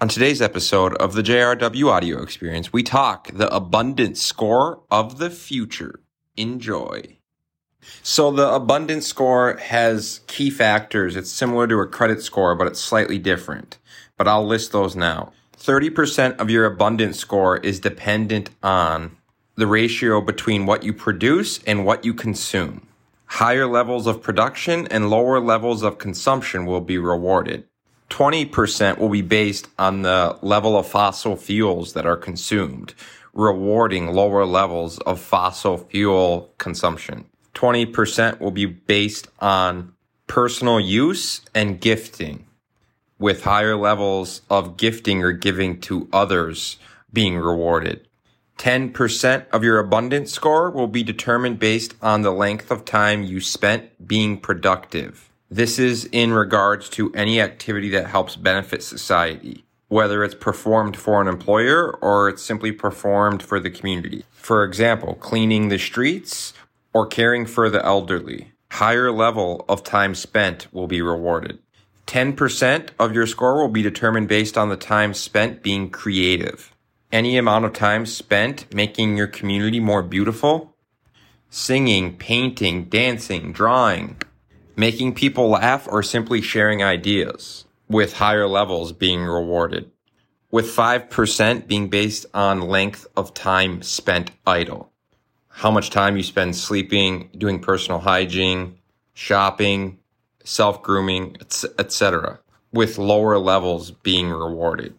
On today's episode of the JRW audio experience, we talk the abundance score of the future. Enjoy. So the abundance score has key factors. It's similar to a credit score, but it's slightly different. But I'll list those now. 30% of your abundance score is dependent on the ratio between what you produce and what you consume. Higher levels of production and lower levels of consumption will be rewarded. 20% will be based on the level of fossil fuels that are consumed, rewarding lower levels of fossil fuel consumption. 20% will be based on personal use and gifting, with higher levels of gifting or giving to others being rewarded. 10% of your abundance score will be determined based on the length of time you spent being productive. This is in regards to any activity that helps benefit society, whether it's performed for an employer or it's simply performed for the community. For example, cleaning the streets or caring for the elderly. Higher level of time spent will be rewarded. 10% of your score will be determined based on the time spent being creative any amount of time spent making your community more beautiful, singing, painting, dancing, drawing, making people laugh, or simply sharing ideas, with higher levels being rewarded, with 5% being based on length of time spent idle. How much time you spend sleeping, doing personal hygiene, shopping, self grooming, etc., with lower levels being rewarded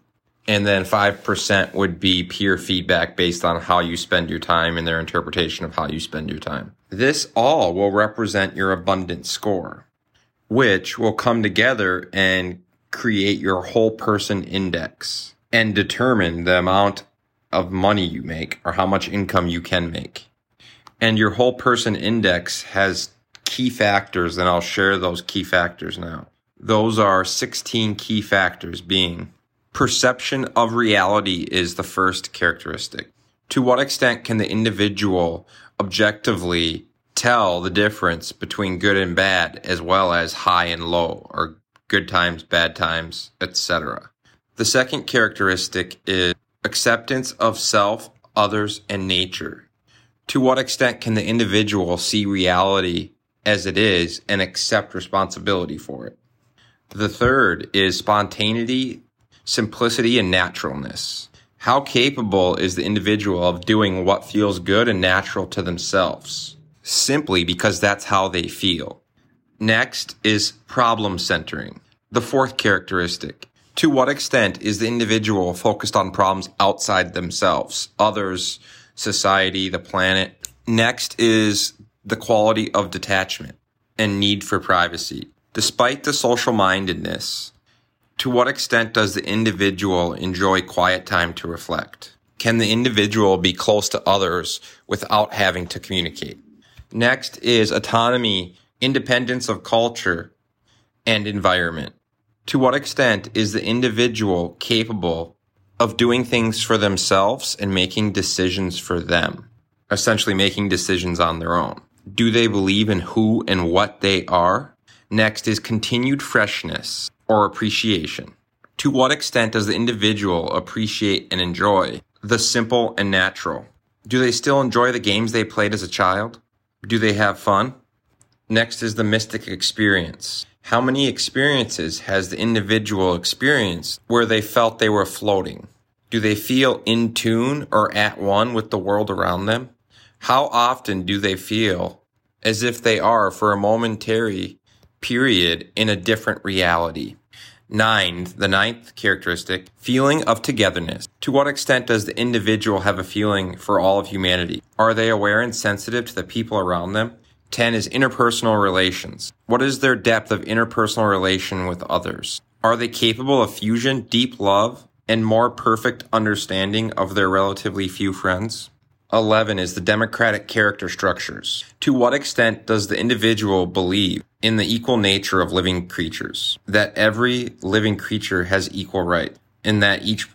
and then 5% would be peer feedback based on how you spend your time and their interpretation of how you spend your time. This all will represent your abundance score, which will come together and create your whole person index and determine the amount of money you make or how much income you can make. And your whole person index has key factors, and I'll share those key factors now. Those are 16 key factors being Perception of reality is the first characteristic. To what extent can the individual objectively tell the difference between good and bad as well as high and low or good times, bad times, etc. The second characteristic is acceptance of self, others, and nature. To what extent can the individual see reality as it is and accept responsibility for it? The third is spontaneity simplicity, and naturalness. How capable is the individual of doing what feels good and natural to themselves? Simply because that's how they feel. Next is problem centering. The fourth characteristic. To what extent is the individual focused on problems outside themselves, others, society, the planet? Next is the quality of detachment and need for privacy. Despite the social mindedness, to what extent does the individual enjoy quiet time to reflect? Can the individual be close to others without having to communicate? Next is autonomy, independence of culture, and environment. To what extent is the individual capable of doing things for themselves and making decisions for them? Essentially making decisions on their own. Do they believe in who and what they are? Next is continued freshness or appreciation. To what extent does the individual appreciate and enjoy the simple and natural? Do they still enjoy the games they played as a child? Do they have fun? Next is the mystic experience. How many experiences has the individual experienced where they felt they were floating? Do they feel in tune or at one with the world around them? How often do they feel as if they are for a momentary period in a different reality? Nine, the ninth characteristic, feeling of togetherness. To what extent does the individual have a feeling for all of humanity? Are they aware and sensitive to the people around them? 10 is interpersonal relations. What is their depth of interpersonal relation with others? Are they capable of fusion, deep love, and more perfect understanding of their relatively few friends? 11 is the democratic character structures. To what extent does the individual believe in the equal nature of living creatures? That every living creature has equal right, and that each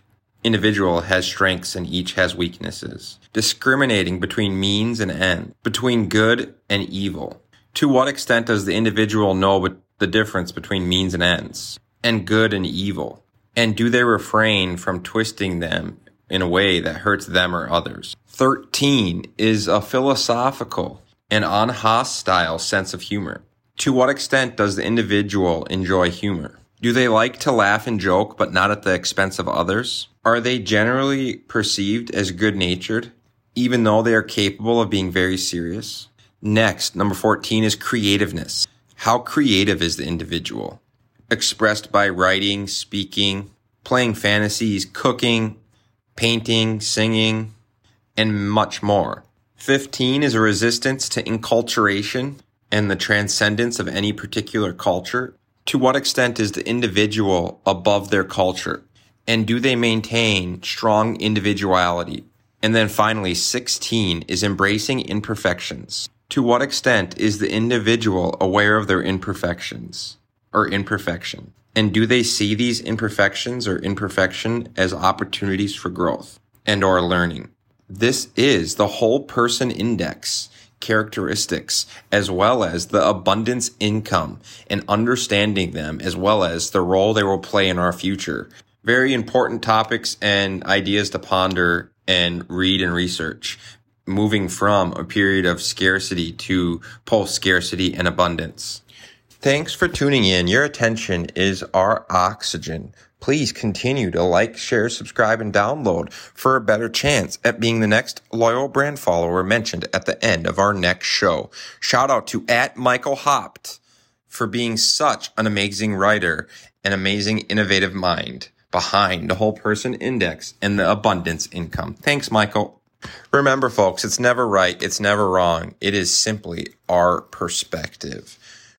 individual has strengths and each has weaknesses. Discriminating between means and end, between good and evil. To what extent does the individual know the difference between means and ends, and good and evil? And do they refrain from twisting them in a way that hurts them or others? 13 is a philosophical and unhostile sense of humor. To what extent does the individual enjoy humor? Do they like to laugh and joke, but not at the expense of others? Are they generally perceived as good natured, even though they are capable of being very serious? Next, number 14 is creativeness. How creative is the individual? Expressed by writing, speaking, playing fantasies, cooking, painting, singing, and much more. 15 is a resistance to enculturation and the transcendence of any particular culture. To what extent is the individual above their culture? And do they maintain strong individuality? And then finally, 16 is embracing imperfections. To what extent is the individual aware of their imperfections or imperfection? And do they see these imperfections or imperfection as opportunities for growth and or learning? This is the whole person index characteristics as well as the abundance income and understanding them as well as the role they will play in our future. Very important topics and ideas to ponder and read and research moving from a period of scarcity to post scarcity and abundance. Thanks for tuning in. Your attention is our oxygen. Please continue to like, share, subscribe, and download for a better chance at being the next loyal brand follower mentioned at the end of our next show. Shout out to at Michael Hopt for being such an amazing writer and amazing innovative mind behind the whole person index and the abundance income. Thanks, Michael. Remember, folks, it's never right. It's never wrong. It is simply our perspective.